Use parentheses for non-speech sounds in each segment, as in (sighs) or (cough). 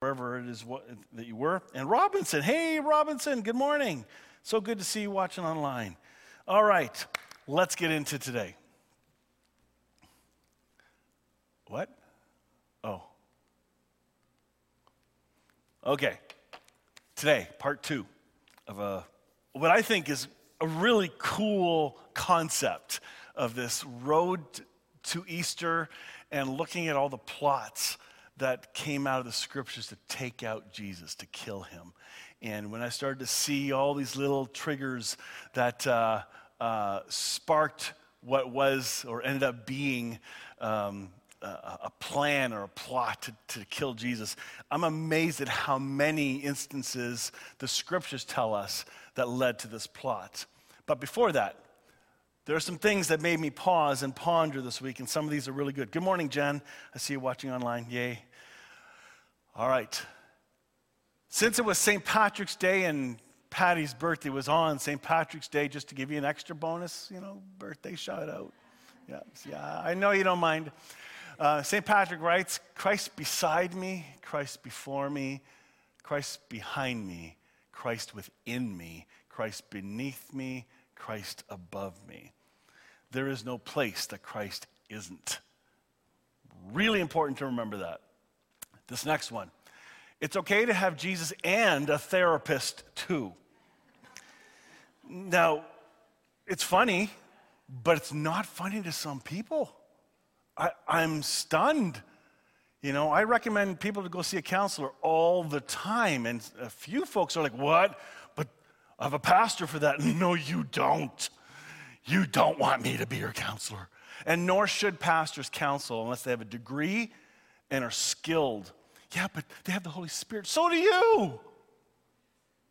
wherever it is what, that you were. And Robinson, hey, Robinson, good morning. So good to see you watching online. All right, let's get into today. What? Oh. Okay. Today, part two of a, what I think is a really cool concept of this road to Easter and looking at all the plots that came out of the scriptures to take out Jesus, to kill him. And when I started to see all these little triggers that uh, uh, sparked what was or ended up being um, a, a, plan or a plot to, to kill Jesus, I'm amazed at how many instances the scriptures tell us that led to this plot. But before that, there are some things that made me pause and ponder this week, and some of these are really good. Good morning, Jen. I see you watching online. Yay. All right. Since it was St. Patrick's Day and Patty's birthday was on St. Patrick's Day, just to give you an extra bonus, you know, birthday shout out. Yeah, yeah I know you don't mind. Uh, St. Patrick writes Christ beside me, Christ before me, Christ behind me, Christ within me, Christ beneath me, Christ above me. There is no place that Christ isn't. Really important to remember that. This next one. It's okay to have Jesus and a therapist too. Now, it's funny, but it's not funny to some people. I, am stunned. You know, I recommend people to go see a counselor all the time. And a few folks are like, what? But I have a pastor for that. (laughs) No, you don't. You don't want me to be your counselor. And nor should pastors counsel unless they have a degree and are skilled. Yeah, but they have the Holy Spirit. So do you.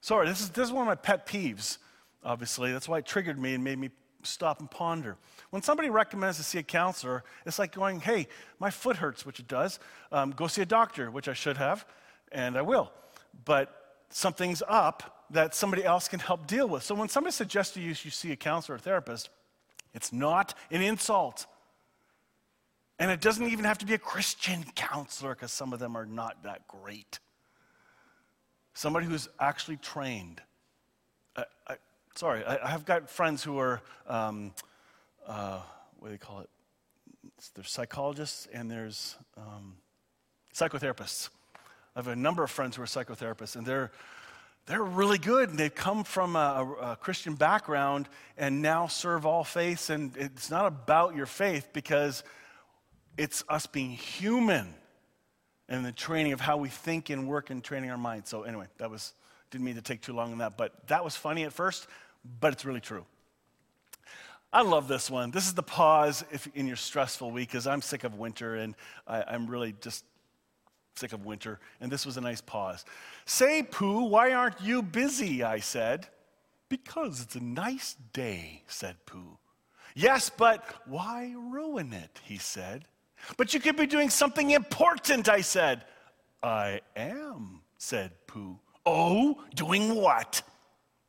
Sorry, this is, this is one of my pet peeves, obviously. That's why it triggered me and made me stop and ponder. When somebody recommends to see a counselor, it's like going, hey, my foot hurts, which it does. Um, go see a doctor, which I should have, and I will. But something's up that somebody else can help deal with. So when somebody suggests to you you see a counselor or therapist, it's not an insult. And it doesn't even have to be a Christian (laughs) counselor because some of them are not that great. Somebody who's actually trained. I, I, sorry, I, have got friends who are, um, uh, what do they call it? There's psychologists and there's um, psychotherapists. I have a number of friends who are psychotherapists, and they're they're really good and they've come from a, a, Christian background and now serve all faiths. And it's not about your faith because it's us being human and the training of how we think and work and training our minds. So, anyway, that was, didn't mean to take too long on that, but that was funny at first, but it's really true. I love this one. This is the pause if, in your stressful week because I'm sick of winter and I, I'm really just sick of winter, and this was a nice pause. Say, Pooh, why aren't you busy? I said. Because it's a nice day, said Pooh. Yes, but why ruin it? He said. But you could be doing something important, I said. I am, said Pooh. Oh, doing what?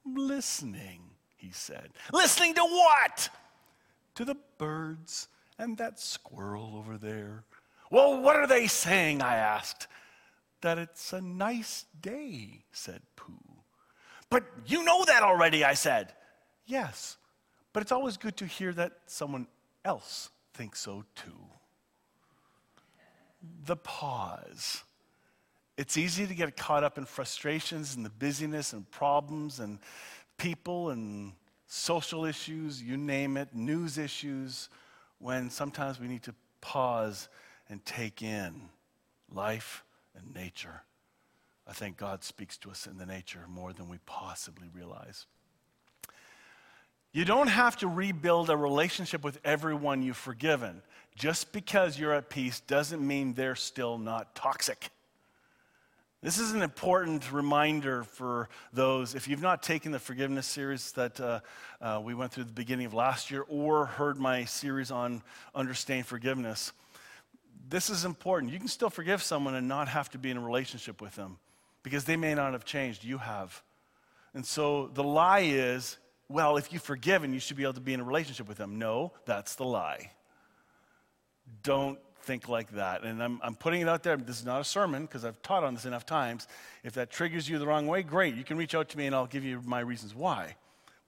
Listening, he said. Listening to what? To the birds and that squirrel over there well, what are they saying? I asked. That it's a nice day, said Pooh. But you know that already, I said. Yes, but it's always good to hear that someone else thinks so too. The pause. It's easy to get caught up in frustrations and the busyness and problems and people and social issues, you name it, news issues, when sometimes we need to pause and take in life and nature. I think God speaks to us in the nature more than we possibly realize. You don't have to rebuild a relationship with everyone you've forgiven. Just because you're at peace doesn't mean they're still not toxic. This is an important reminder for those, if you've not taken the forgiveness series that uh, uh, we went through the beginning of last year or heard my series on understanding forgiveness this is important. You can still forgive someone and not have to be in a relationship with them because they may not have changed. You have. And so the lie is, well, if you've forgiven, you should be able to be in a relationship with them. No, that's the lie. Don't think like that. And I'm, I'm putting it out there. This is not a sermon because I've taught on this enough times. If that triggers you the wrong way, great. You can reach out to me and I'll give you my reasons why.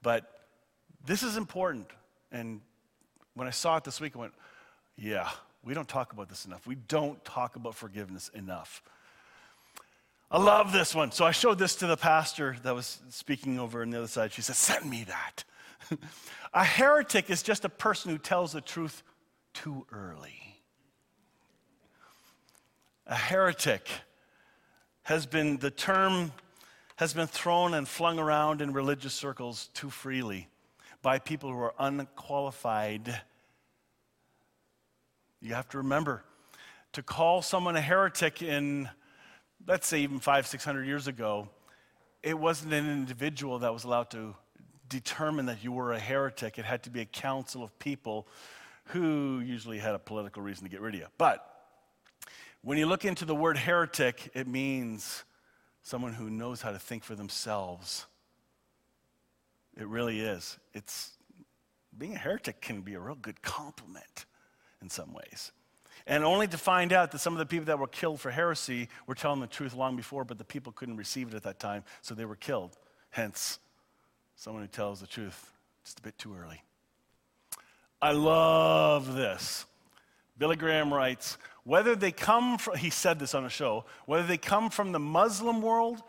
But this is important. And when I saw it this week, I went, yeah, we don't talk about this enough. We don't talk about forgiveness enough. I love this one. So I showed this to the pastor that was speaking over on the other side. She said, Send me that. (laughs) a heretic is just a person who tells the truth too early. A heretic has been, the term has been thrown and flung around in religious circles too freely by people who are unqualified. You have to remember to call someone a heretic in, let's say, even five, six hundred years ago, it wasn't an individual that was allowed to determine that you were a heretic. It had to be a council of people who usually had a political reason to get rid of you. But when you look into the word heretic, it means someone who knows how to think for themselves. It really is. It's being a heretic can be a real good compliment in some ways. And only to find out that some of the people that were killed for heresy were telling the truth long before, but the people couldn't receive it at that time, so they were killed. Hence, someone who tells the truth just a bit too early. I love this. Billy Graham writes, whether they come from, he said this on a show, whether they come from the Muslim world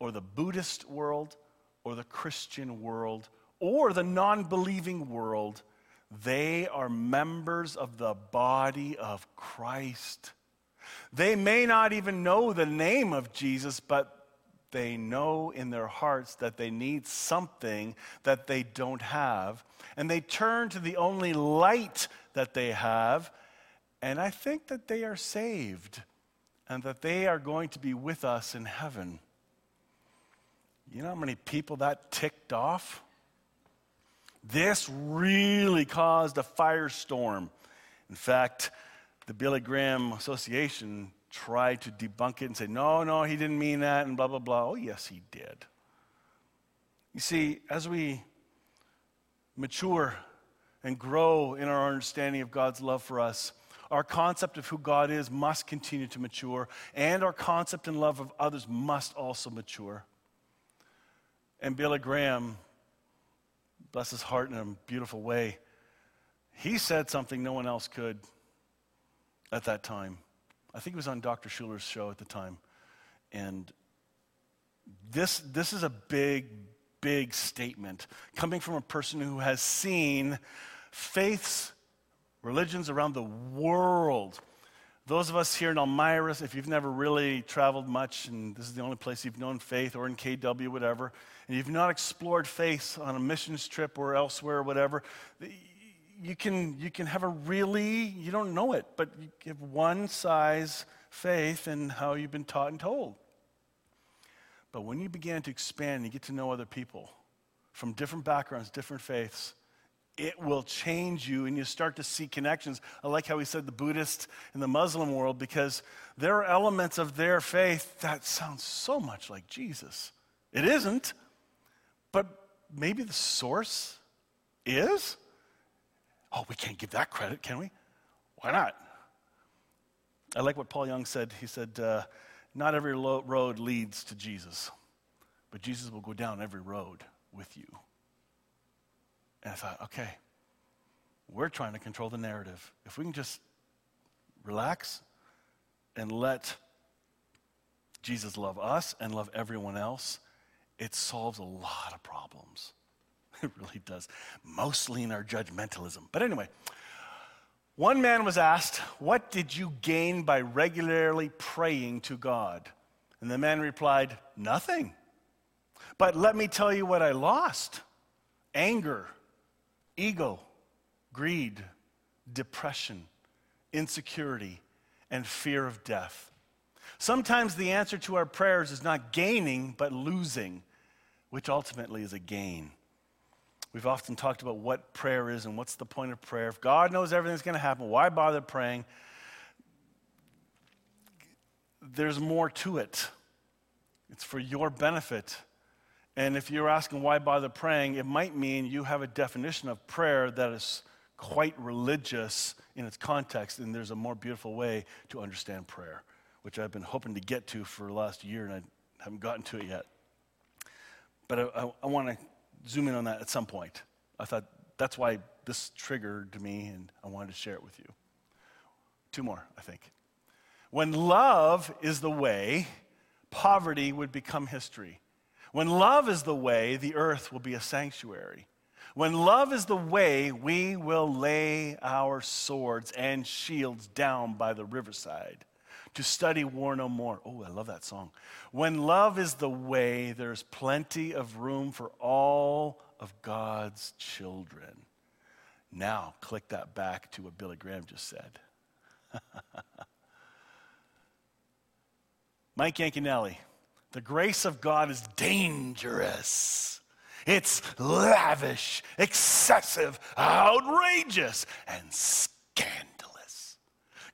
or the Buddhist world or the Christian world or the non believing world, they are members of the body of Christ. They may not even know the name of Jesus, but they know in their hearts that they need something that they don't have. And they turn to the only light that they have. And I think that they are saved and that they are going to be with us in heaven. You know how many people that ticked off? This really caused a firestorm. In fact, the Billy Graham Association tried to debunk it and say, no, no, he didn't mean that, and blah, blah, blah. Oh, yes, he did. You see, as we mature and grow in our understanding of God's love for us, our concept of who God is must continue to mature, and our concept and love of others must also mature. And Billy Graham, bless his heart in a beautiful way, he said something no one else could at that time. I think it was on Dr. Schuller's show at the time. And this, this is a big, big statement coming from a person who has seen faiths, religions around the world. Those of us here in Elmira, if you've never really traveled much and this is the only place you've known faith or in KW, whatever, and you've not explored faith on a missions trip or elsewhere or whatever, you can, you can have a really, you don't know it, but you give one size faith in how you've been taught and told. But when you begin to expand and you get to know other people from different backgrounds, different faiths, it will change you and you start to see connections. I like how he said the Buddhist and the Muslim world because there are elements of their faith that sound so much like Jesus. It isn't, but maybe the source is. Oh, we can't give that credit, can we? Why not? I like what Paul Young said. He said, uh, Not every lo- road leads to Jesus, but Jesus will go down every road with you. And I thought, okay, we're trying to control the narrative. If we can just relax and let Jesus love us and love everyone else, it solves a lot of problems. (laughs) It really does. Mostly in our judgmentalism. But anyway, one man was asked, What did you gain by regularly praying to God? And the man replied, Nothing. But let me tell you what I lost anger, ego, greed, depression, insecurity, and fear of death. Sometimes the answer to our prayers is not gaining, but losing, which ultimately is a gain. We've often talked about what prayer is and what's the point of prayer. If God knows everything's going to happen, why bother praying? There's more to it. It's for your benefit. And if you're asking why bother praying, it might mean you have a definition of prayer that is quite religious in its context, and there's a more beautiful way to understand prayer, which I've been hoping to get to for the last year, and I haven't gotten to it yet. But I, I, I want to zoom in on that at some point. I thought that's why this triggered me, and I wanted to share it with you. Two more, I think. When love is the way, poverty would become history. When love is the way, the earth will be a sanctuary. When love is the way, we will lay our swords and shields down by the riverside to study war no more. Oh, I love that song. When love is the way, there's plenty of room for all of God's children. Now, click that back to what Billy Graham just said. (laughs) Mike Yaconelli, the grace of God is dangerous. It's lavish, excessive, outrageous, and scandalous.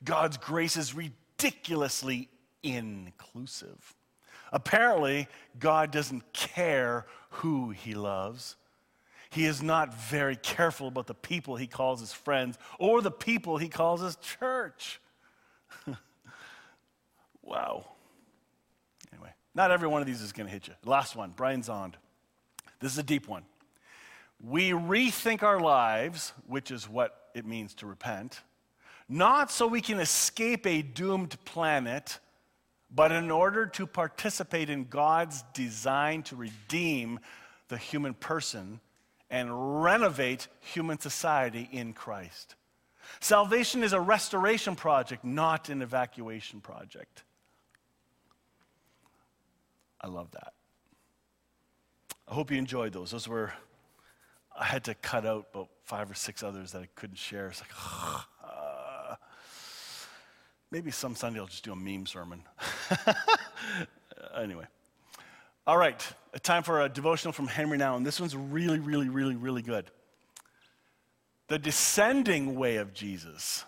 God's grace is ridiculously inclusive. Apparently, God doesn't care who he loves. He is not very careful about the people he calls his friends or the people he calls his church. (laughs) wow. Anyway, not every one of these is going to hit you. Last one, Brian Zahnd. This is a deep one. We rethink our lives, which is what it means to repent, not so we can escape a doomed planet, but in order to participate in God's design to redeem the human person and renovate human society in Christ. Salvation is a restoration project, not an evacuation project. I love that. I hope you enjoyed those. Those were, I had to cut out about five or six others that I couldn't share. It's like, uh, (sighs) maybe some Sunday I'll just do a meme sermon. (laughs) anyway. All right, time for a devotional from Henri Nouwen, and This one's really, really, really, really good. The descending way of Jesus.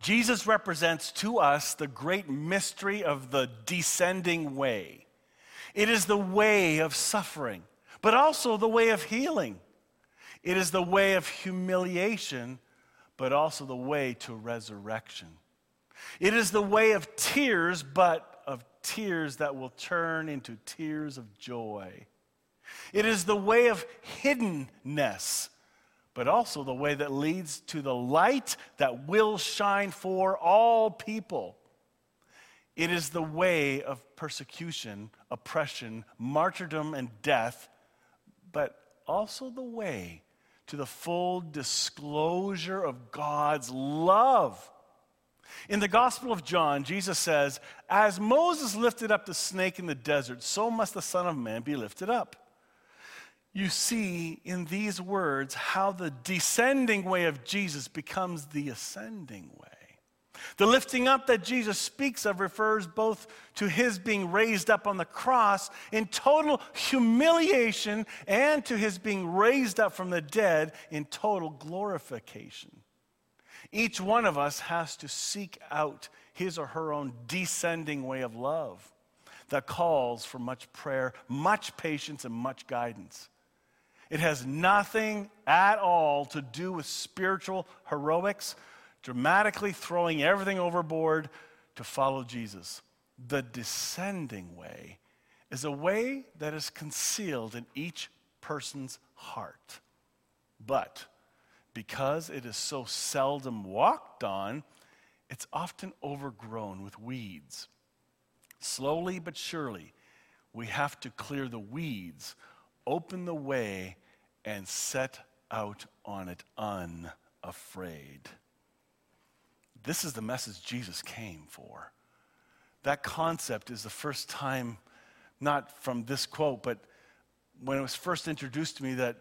Jesus represents to us the great mystery of the descending way. It is the way of suffering, but also the way of healing. It is the way of humiliation, but also the way to resurrection. It is the way of tears, but of tears that will turn into tears of joy. It is the way of hiddenness, but also the way that leads to the light that will shine for all people. It is the way of persecution, oppression, martyrdom, and death, but also the way to the full disclosure of God's love. In the Gospel of John, Jesus says, As Moses lifted up the snake in the desert, so must the Son of Man be lifted up. You see in these words how the descending way of Jesus becomes the ascending way. The lifting up that Jesus speaks of refers both to his being raised up on the cross in total humiliation and to his being raised up from the dead in total glorification. Each one of us has to seek out his or her own descending way of love that calls for much prayer, much patience, and much guidance. It has nothing at all to do with spiritual heroics dramatically throwing everything overboard to follow Jesus. The descending way is a way that is concealed in each person's heart. But because it is so seldom walked on, it's often overgrown with weeds. Slowly but surely, we have to clear the weeds, open the way, and set out on it unafraid. This is the message Jesus came for. That concept is the first time, not from this quote, but when it was first introduced to me that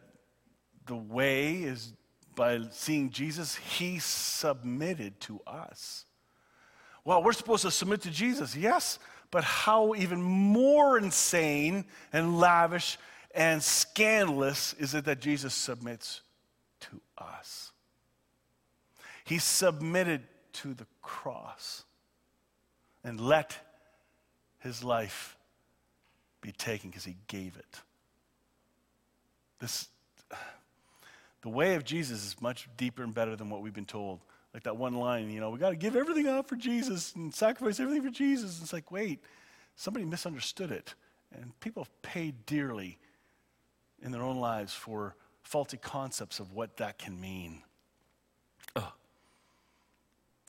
the way is by seeing Jesus, he submitted to us. Well, we're supposed to submit to Jesus, yes, but how even more insane and lavish and scandalous is it that Jesus submits to us? He submitted to the cross and let his life be taken because he gave it. This, the way of Jesus is much deeper and better than what we've been told. Like that one line, you know, we got to give everything up for Jesus and sacrifice everything for Jesus. It's like, wait, somebody misunderstood it. And people have paid dearly in their own lives for faulty concepts of what that can mean.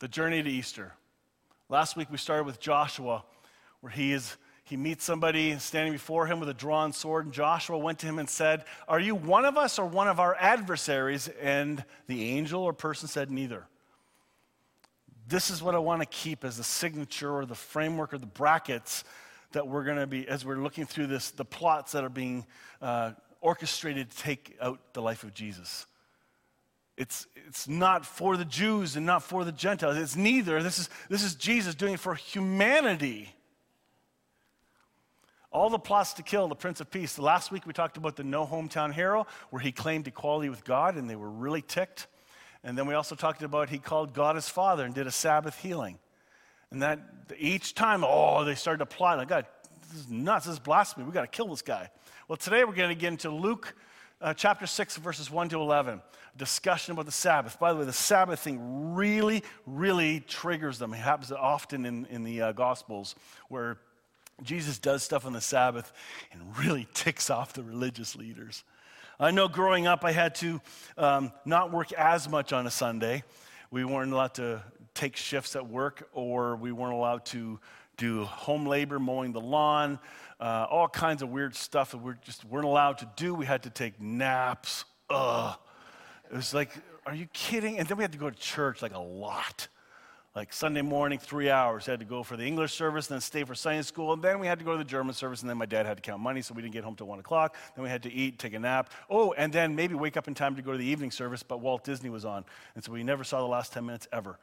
The journey to Easter. Last week we started with Joshua, where he is he meets somebody standing before him with a drawn sword, and Joshua went to him and said, Are you one of us or one of our adversaries? And the angel or person said, Neither. This is what I want to keep as the signature or the framework or the brackets that we're going to be, as we're looking through this, the plots that are being uh, orchestrated to take out the life of Jesus. It's, it's not for the Jews and not for the Gentiles. It's neither. This is, this is Jesus doing it for humanity. All the plots to kill the Prince of Peace. Last week we talked about the no hometown hero, where he claimed equality with God, and they were really ticked. And then we also talked about he called God his father and did a Sabbath healing. And that each time, oh, they started to plot. Like, God, this is nuts. This is blasphemy. We got to kill this guy. Well, today we're going to get into Luke uh, chapter 6, verses 1 to 11. Discussion about the Sabbath. By the way, the Sabbath thing really, really triggers them. It happens often in, in the uh, Gospels where Jesus does stuff on the Sabbath and really (laughs) ticks off the religious leaders. I know growing up, I had to um, not work as much on a Sunday. We weren't allowed to take shifts at work, or we weren't allowed to do home labor, mowing the lawn, uh, all kinds of weird stuff that we just weren't allowed to do. We had to take naps. Ugh. It was like, are you kidding? And then we had to go to church like a lot like Sunday morning, three hours. had to go for the English service, then stay for Sunday school, and then we had to go to the German service, and then my dad had to count money, so we didn't get home till one o'clock. Then we had to eat, take a nap. Oh, and then maybe wake up in time to go to the evening service, but Walt Disney was on, and so we never saw the last 10 minutes ever.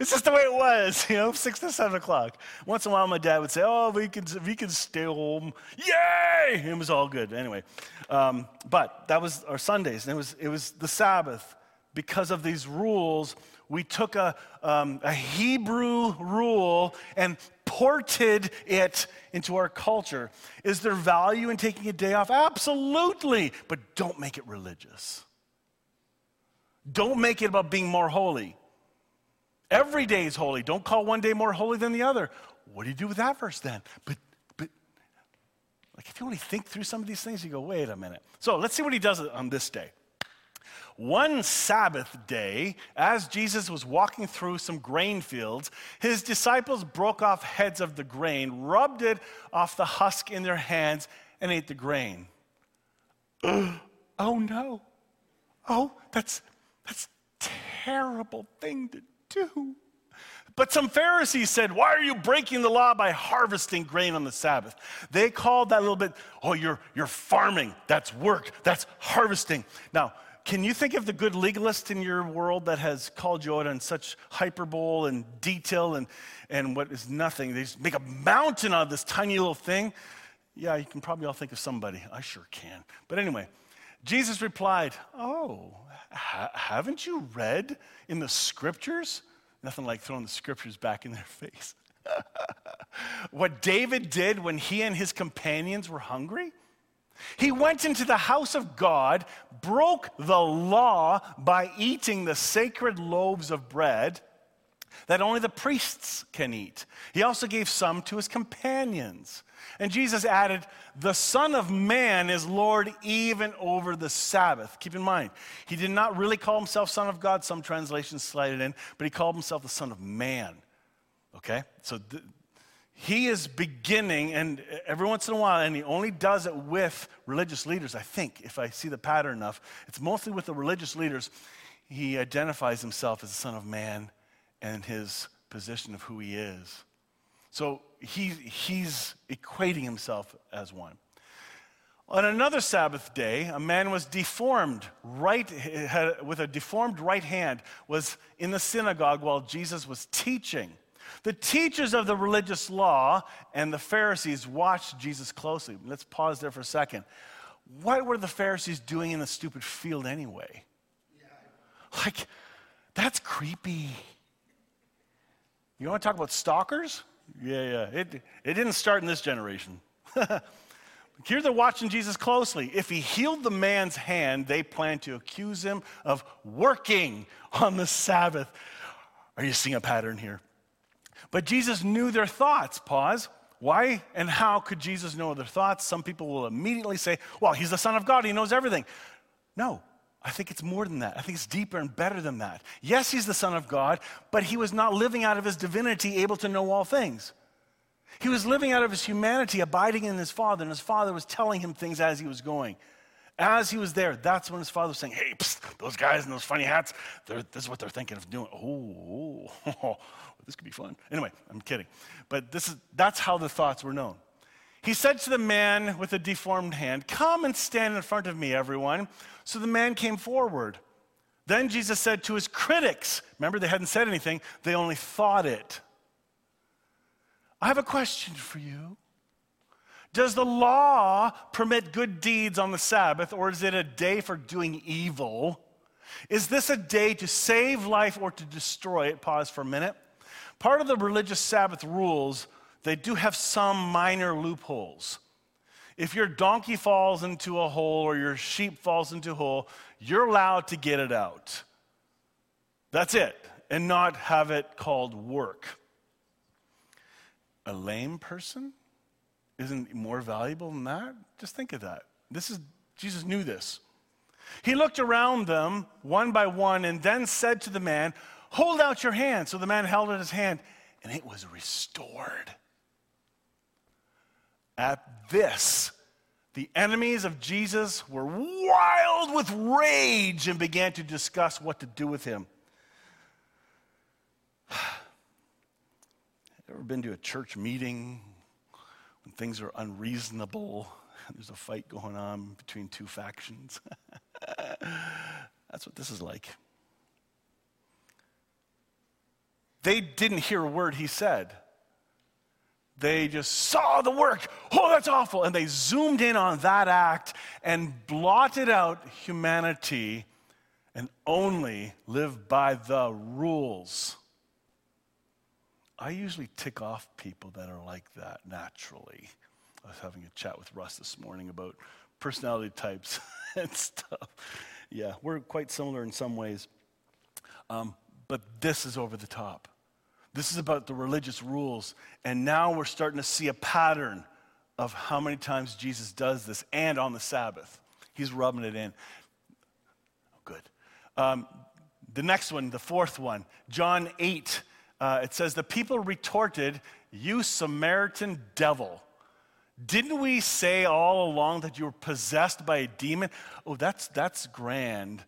It's just the way it was, you know, six to seven o'clock. Once in a while, my dad would say, "Oh, we can, we can stay home, yay!" It was all good. Anyway, um, but that was our Sundays, and it was it was the Sabbath because of these rules, we took a, um, a Hebrew rule and ported it into our culture. Is there value in taking a day off? Absolutely, but don't make it religious. Don't make it about being more holy. Every day is holy. Don't call one day more holy than the other. What do you do with that verse then? But, but, like, if you only think through some of these things, you go, wait a minute. So let's see what he does on this day. One Sabbath day, as Jesus was walking through some grain fields, his disciples broke off heads of the grain, rubbed it off the husk in their hands, and ate the grain. (clears throat) oh no. Oh, that's that's terrible thing to But some Pharisees said, Why are you breaking the law by harvesting grain on the Sabbath? They called that a little bit, Oh, you're, you're farming. That's work. That's harvesting. Now, can you think of the good legalist in your world that has called you out on such hyperbole and detail and, and what is nothing? They just make a mountain out of this tiny little thing. Yeah, you can probably all think of somebody. I sure can. But anyway, Jesus replied, Oh, haven't you read in the scriptures? Nothing like throwing the scriptures back in their (laughs) face. what David did when he and his companions were hungry? He went into the house of God, broke the law by eating the sacred loaves of bread that only the priests can eat. He also gave some to his companions. And Jesus added, The Son of Man is Lord even over the Sabbath. Keep in mind, he did not really call himself Son of God. Some translations slide it in, but he called himself the Son of Man. Okay? So th- he is beginning, and every once in a while, and he only does it with religious leaders, I think, if I see the pattern enough. It's mostly with the religious leaders. He identifies himself as the Son of Man and his position of who he is. So he, he's equating himself as one. On another Sabbath day, a man was deformed, right, with a deformed right hand, was in the synagogue while Jesus was teaching. The teachers of the religious law and the Pharisees watched Jesus closely. Let's pause there for a second. What were the Pharisees doing in the stupid field anyway? Like, that's creepy. You want to talk about stalkers? Yeah, yeah. It, it didn't start in this generation. (laughs) here they're watching Jesus closely. If he healed the man's hand, they plan to accuse him of working on the Sabbath. Are you seeing a pattern here? But Jesus knew their thoughts. Pause. Why and how could Jesus know their thoughts? Some people will immediately say, well, he's the Son of God, he knows everything. No, I think it's more than that. I think it's deeper and better than that. Yes, he's the Son of God, but he was not living out of his divinity, able to know all things. He was living out of his humanity, abiding in his Father, and his Father was telling him things as he was going. As he was there, that's when his father was saying, Hey, psst, those guys in those funny hats, this is what they're thinking of doing. Oh, oh, (laughs) this could be fun. Anyway, I'm kidding. But this is, that's how the thoughts were known. He said to the man with the deformed hand, Come and stand in front of me, everyone. So the man came forward. Then Jesus said to his critics, remember they hadn't said anything, they only thought it. I have a question for you. Does the law permit good deeds on the Sabbath, or is it a day for doing evil? Is this a day to save life or to destroy it? Pause for a minute. Part of the religious Sabbath rules, they do have some minor loopholes. If your donkey falls into a hole or your sheep falls into a hole, you're allowed to get it out. That's it, and not have it called work. A lame person isn't more valuable than that? Just think of that. This is Jesus knew this. He looked around them one by one and then said to the man, Hold out your hand. So the man held out his hand, and it was restored. At this, the enemies of Jesus were wild with rage and began to discuss what to do with him. (sighs) Ever been to a church meeting when things are unreasonable? There's a fight going on between two factions. (laughs) That's what this is like. They didn't hear a word he said. They just saw the work. Oh, that's awful. And they zoomed in on that act and blotted out humanity and only lived by the rules. I usually tick off people that are like that naturally. I was having a chat with Russ this morning about personality types (laughs) and stuff. Yeah, we're quite similar in some ways. Um, but this is over the top. This is about the religious rules. And now we're starting to see a pattern of how many times Jesus does this and on the Sabbath. He's rubbing it in. Oh, good. Um, the next one, the fourth one, John 8, uh, it says, The people retorted, You Samaritan devil. Didn't we say all along that you were possessed by a demon? Oh, that's, that's grand.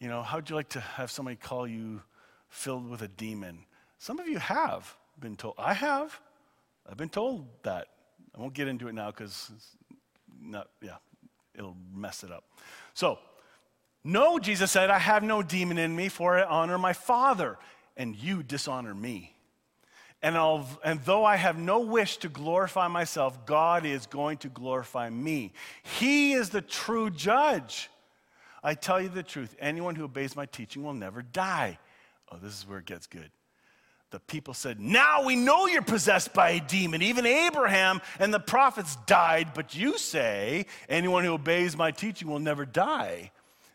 You know, how'd you like to have somebody call you filled with a demon? Some of you have been told. I have. I've been told that. I won't get into it now because not, yeah, it'll mess it up. So, no, Jesus said, I have no demon in me, for I honor my Father, and you dishonor me. And, and, though I have no wish to glorify myself, God is going to glorify me. He is the true judge. I tell you the truth anyone who obeys my teaching will never die. Oh, this is where it gets good the people said, Now we know you're possessed by a demon. Even Abraham and the prophets died, but you say, Anyone who obeys my teaching will never die.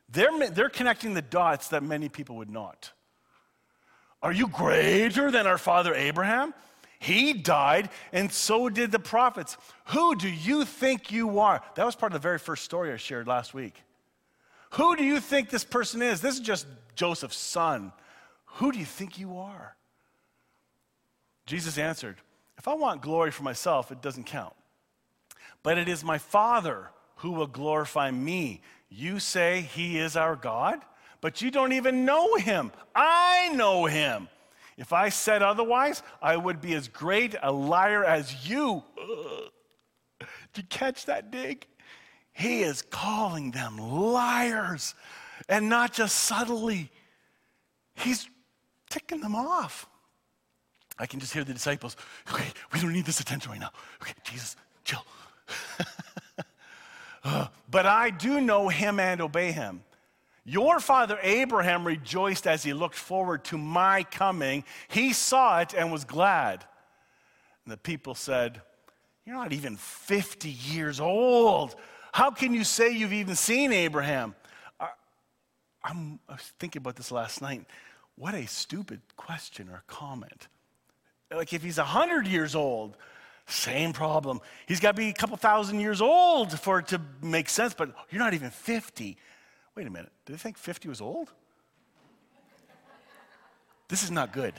They're, they're connecting the dots that many people would not. Are you greater than our father Abraham? He died, and so did the prophets. Who do you think you are? That was part of the very first story I shared last week. Who do you think this person is? This is just Joseph's son. Who do you think you are? Jesus answered, If I want glory for myself, it doesn't count. But it is my Father who will glorify me. You say he is our God, but you don't even know him. I know him. If I said otherwise, I would be as great a liar as you. Did you catch that dig? He is calling them liars, and not just subtly. He's ticking them off. I can just hear the disciples, okay, we don't need this attention right now. Okay, Jesus, chill. (laughs) uh, but I do know him and obey him. Your father Abraham rejoiced as he looked forward to my coming. He saw it and was glad. And the people said, You're not even 50 years old. How can you say you've even seen Abraham? I, I'm, I was thinking about this last night. What a stupid question or comment. Like, if he's 100 years old, same problem. He's got to be a couple thousand years old for it to make sense, but you're not even 50. Wait a minute. Did they think 50 was old? This is not good.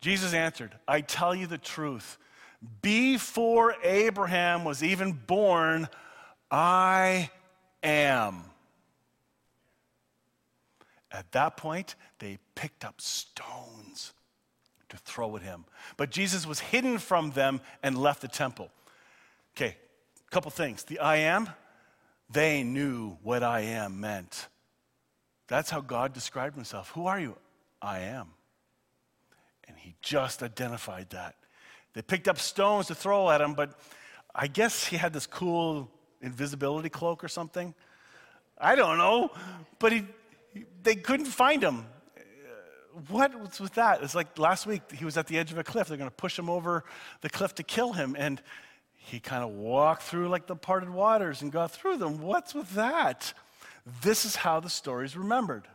Jesus answered, I tell you the truth. Before Abraham was even born, I am. At that point, they picked up stones to throw at him. But Jesus was hidden from them and left the temple. Okay, a couple things. The I am, they knew what I am meant. That's how God described himself. Who are you? I am. And he just identified that. They picked up stones to throw at him, but I guess he had this cool invisibility cloak or something. I don't know, but he, they couldn't find him what was with that? It's like last week he was at the edge of a cliff. They're going to push him over the cliff to kill him. And he kind of walked through like the parted waters and got through them. What's with that? This is how the story is remembered.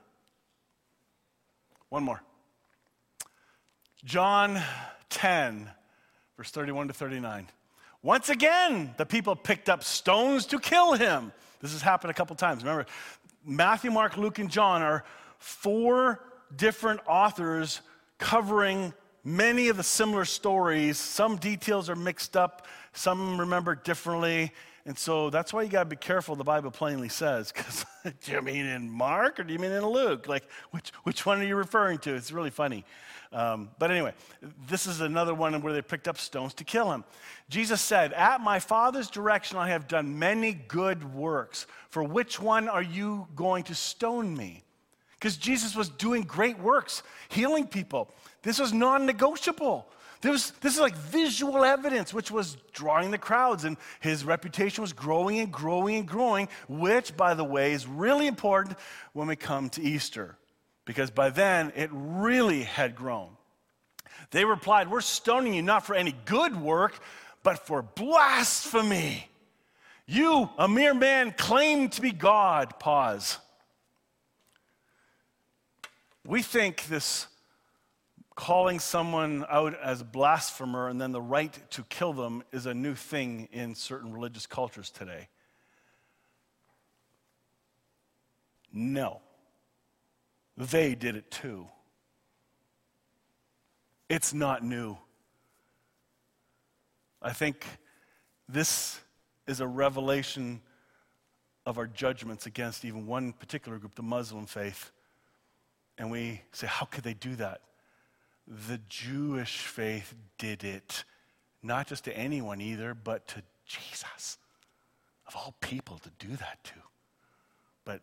One more. John 10, verse 31 to 39. Once again, the people picked up stones to kill him. This has happened a couple times. Remember, Matthew, Mark, Luke, and John are four different authors covering many of the similar stories. Some details are mixed up, some remember differently. And so that's why you got to be careful, the Bible plainly says. Because (laughs) do you mean in Mark or do you mean in Luke? Like, which, which one are you referring to? It's really funny. Um, but anyway, this is another one where they picked up stones to kill him. Jesus said, At my Father's direction, I have done many good works. For which one are you going to stone me? Because Jesus was doing great works, healing people. This was non negotiable. This, this is like visual evidence, which was drawing the crowds, and his reputation was growing and growing and growing, which, by the way, is really important when we come to Easter, because by then it really had grown. They replied, We're stoning you not for any good work, but for blasphemy. You, a mere man, claim to be God. Pause. We think this calling someone out as blasphemer and then the right to kill them is a new thing in certain religious cultures today. No. They did it too. It's not new. I think this is a revelation of our judgments against even one particular group, the Muslim faith. And we say, how could they do that? The Jewish faith did it, not just to anyone either, but to Jesus, of all people to do that to. But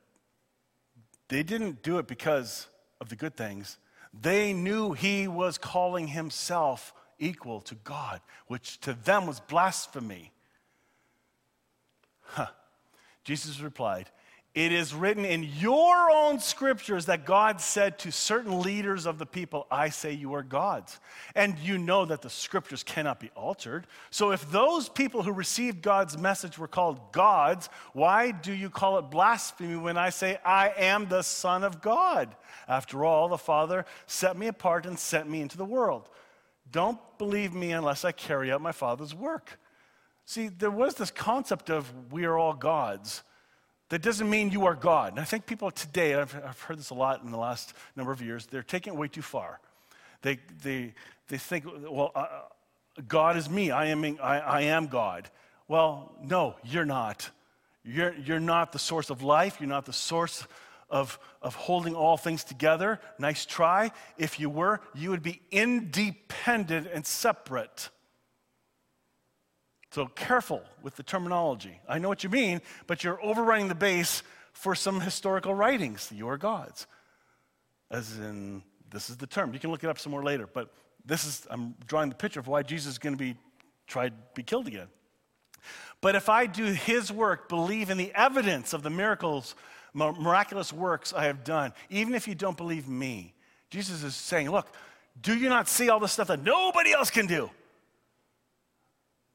they didn't do it because of the good things. They knew he was calling himself equal to God, which to them was blasphemy. Huh. Jesus replied, it is written in your own scriptures that God said to certain leaders of the people, I say you are gods. And you know that the scriptures cannot be altered. So if those people who received God's message were called gods, why do you call it blasphemy when I say I am the Son of God? After all, the Father set me apart and sent me into the world. Don't believe me unless I carry out my Father's work. See, there was this concept of we are all gods. That doesn't mean you are God. And I think people today, I've, I've heard this a lot in the last number of years, they're taking it way too far. They, they, they think, well, uh, God is me. I am, I, I am God. Well, no, you're not. You're, you're not the source of life. You're not the source of, of holding all things together. Nice try. If you were, you would be independent and separate. So careful with the terminology. I know what you mean, but you're overrunning the base for some historical writings. You are gods. As in, this is the term. You can look it up some more later, but this is, I'm drawing the picture of why Jesus is going to be tried, be killed again. But if I do his work, believe in the evidence of the miracles, miraculous works I have done, even if you don't believe me, Jesus is saying, look, do you not see all the stuff that nobody else can do?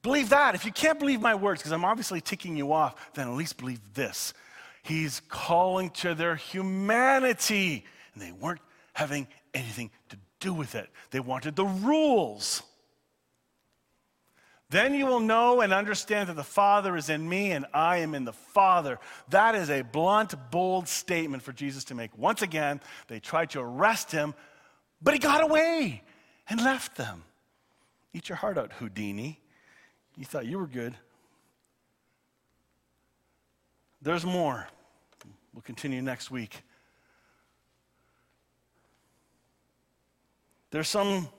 Believe that. If you can't believe my words, because I'm obviously ticking you off, then at least believe this. He's calling to their humanity, and they weren't having anything to do with it. They wanted the rules. Then you will know and understand that the Father is in me and I am in the Father. That is a blunt, bold statement for Jesus to make. Once again, they tried to arrest him, but he got away and left them. Eat your heart out, Houdini. You thought you were good. There's more. We'll continue next week. There's some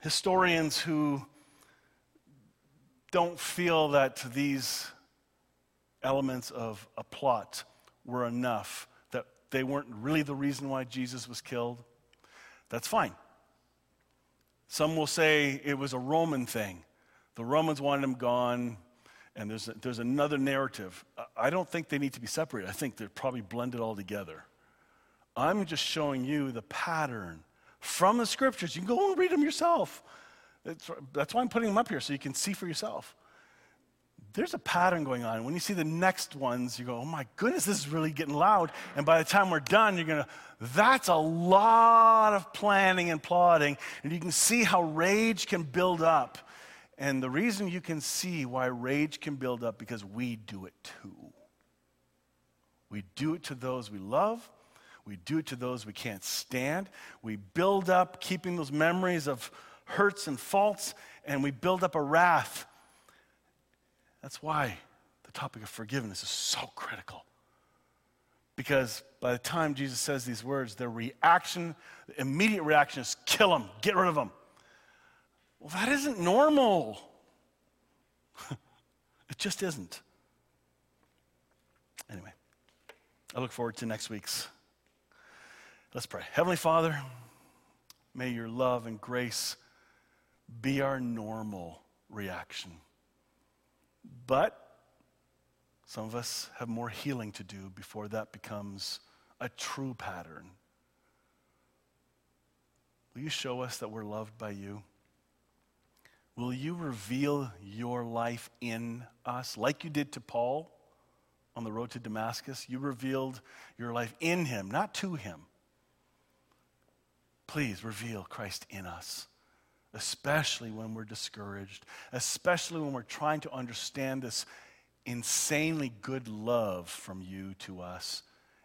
historians who don't feel that these elements of a plot were enough, that they weren't really the reason why Jesus was killed. That's fine. Some will say it was a Roman thing. The Romans wanted him gone, and there's, a, there's another narrative. I don't think they need to be separated. I think they're probably blended all together. I'm just showing you the pattern from the scriptures. You can go and read them yourself. It's, that's why I'm putting them up here so you can see for yourself. There's a pattern going on. When you see the next ones, you go, oh my goodness, this is really getting loud. And by the time we're done, you're going to, that's a lot of planning and plotting. And you can see how rage can build up. And the reason you can see why rage can build up because we do it too. We do it to those we love. We do it to those we can't stand. We build up keeping those memories of hurts and faults, and we build up a wrath. That's why the topic of forgiveness is so critical. Because by the time Jesus says these words, their reaction, the immediate reaction is kill them, get rid of them. Well, that isn't normal. (laughs) it just isn't. Anyway, I look forward to next week's. Let's pray. Heavenly Father, may your love and grace be our normal reaction. But some of us have more healing to do before that becomes a true pattern. Will you show us that we're loved by you? Will you reveal your life in us like you did to Paul on the road to Damascus? You revealed your life in him, not to him. Please reveal Christ in us especially when we're discouraged, especially when we're trying to understand this insanely good love from you to us.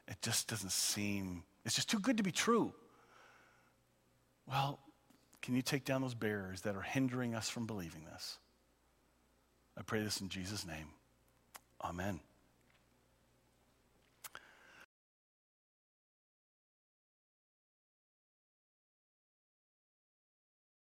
It just doesn't seem, it's just too good to be true. Well, can you take down those barriers that are hindering us from believing this? I pray this in Jesus' name. Amen.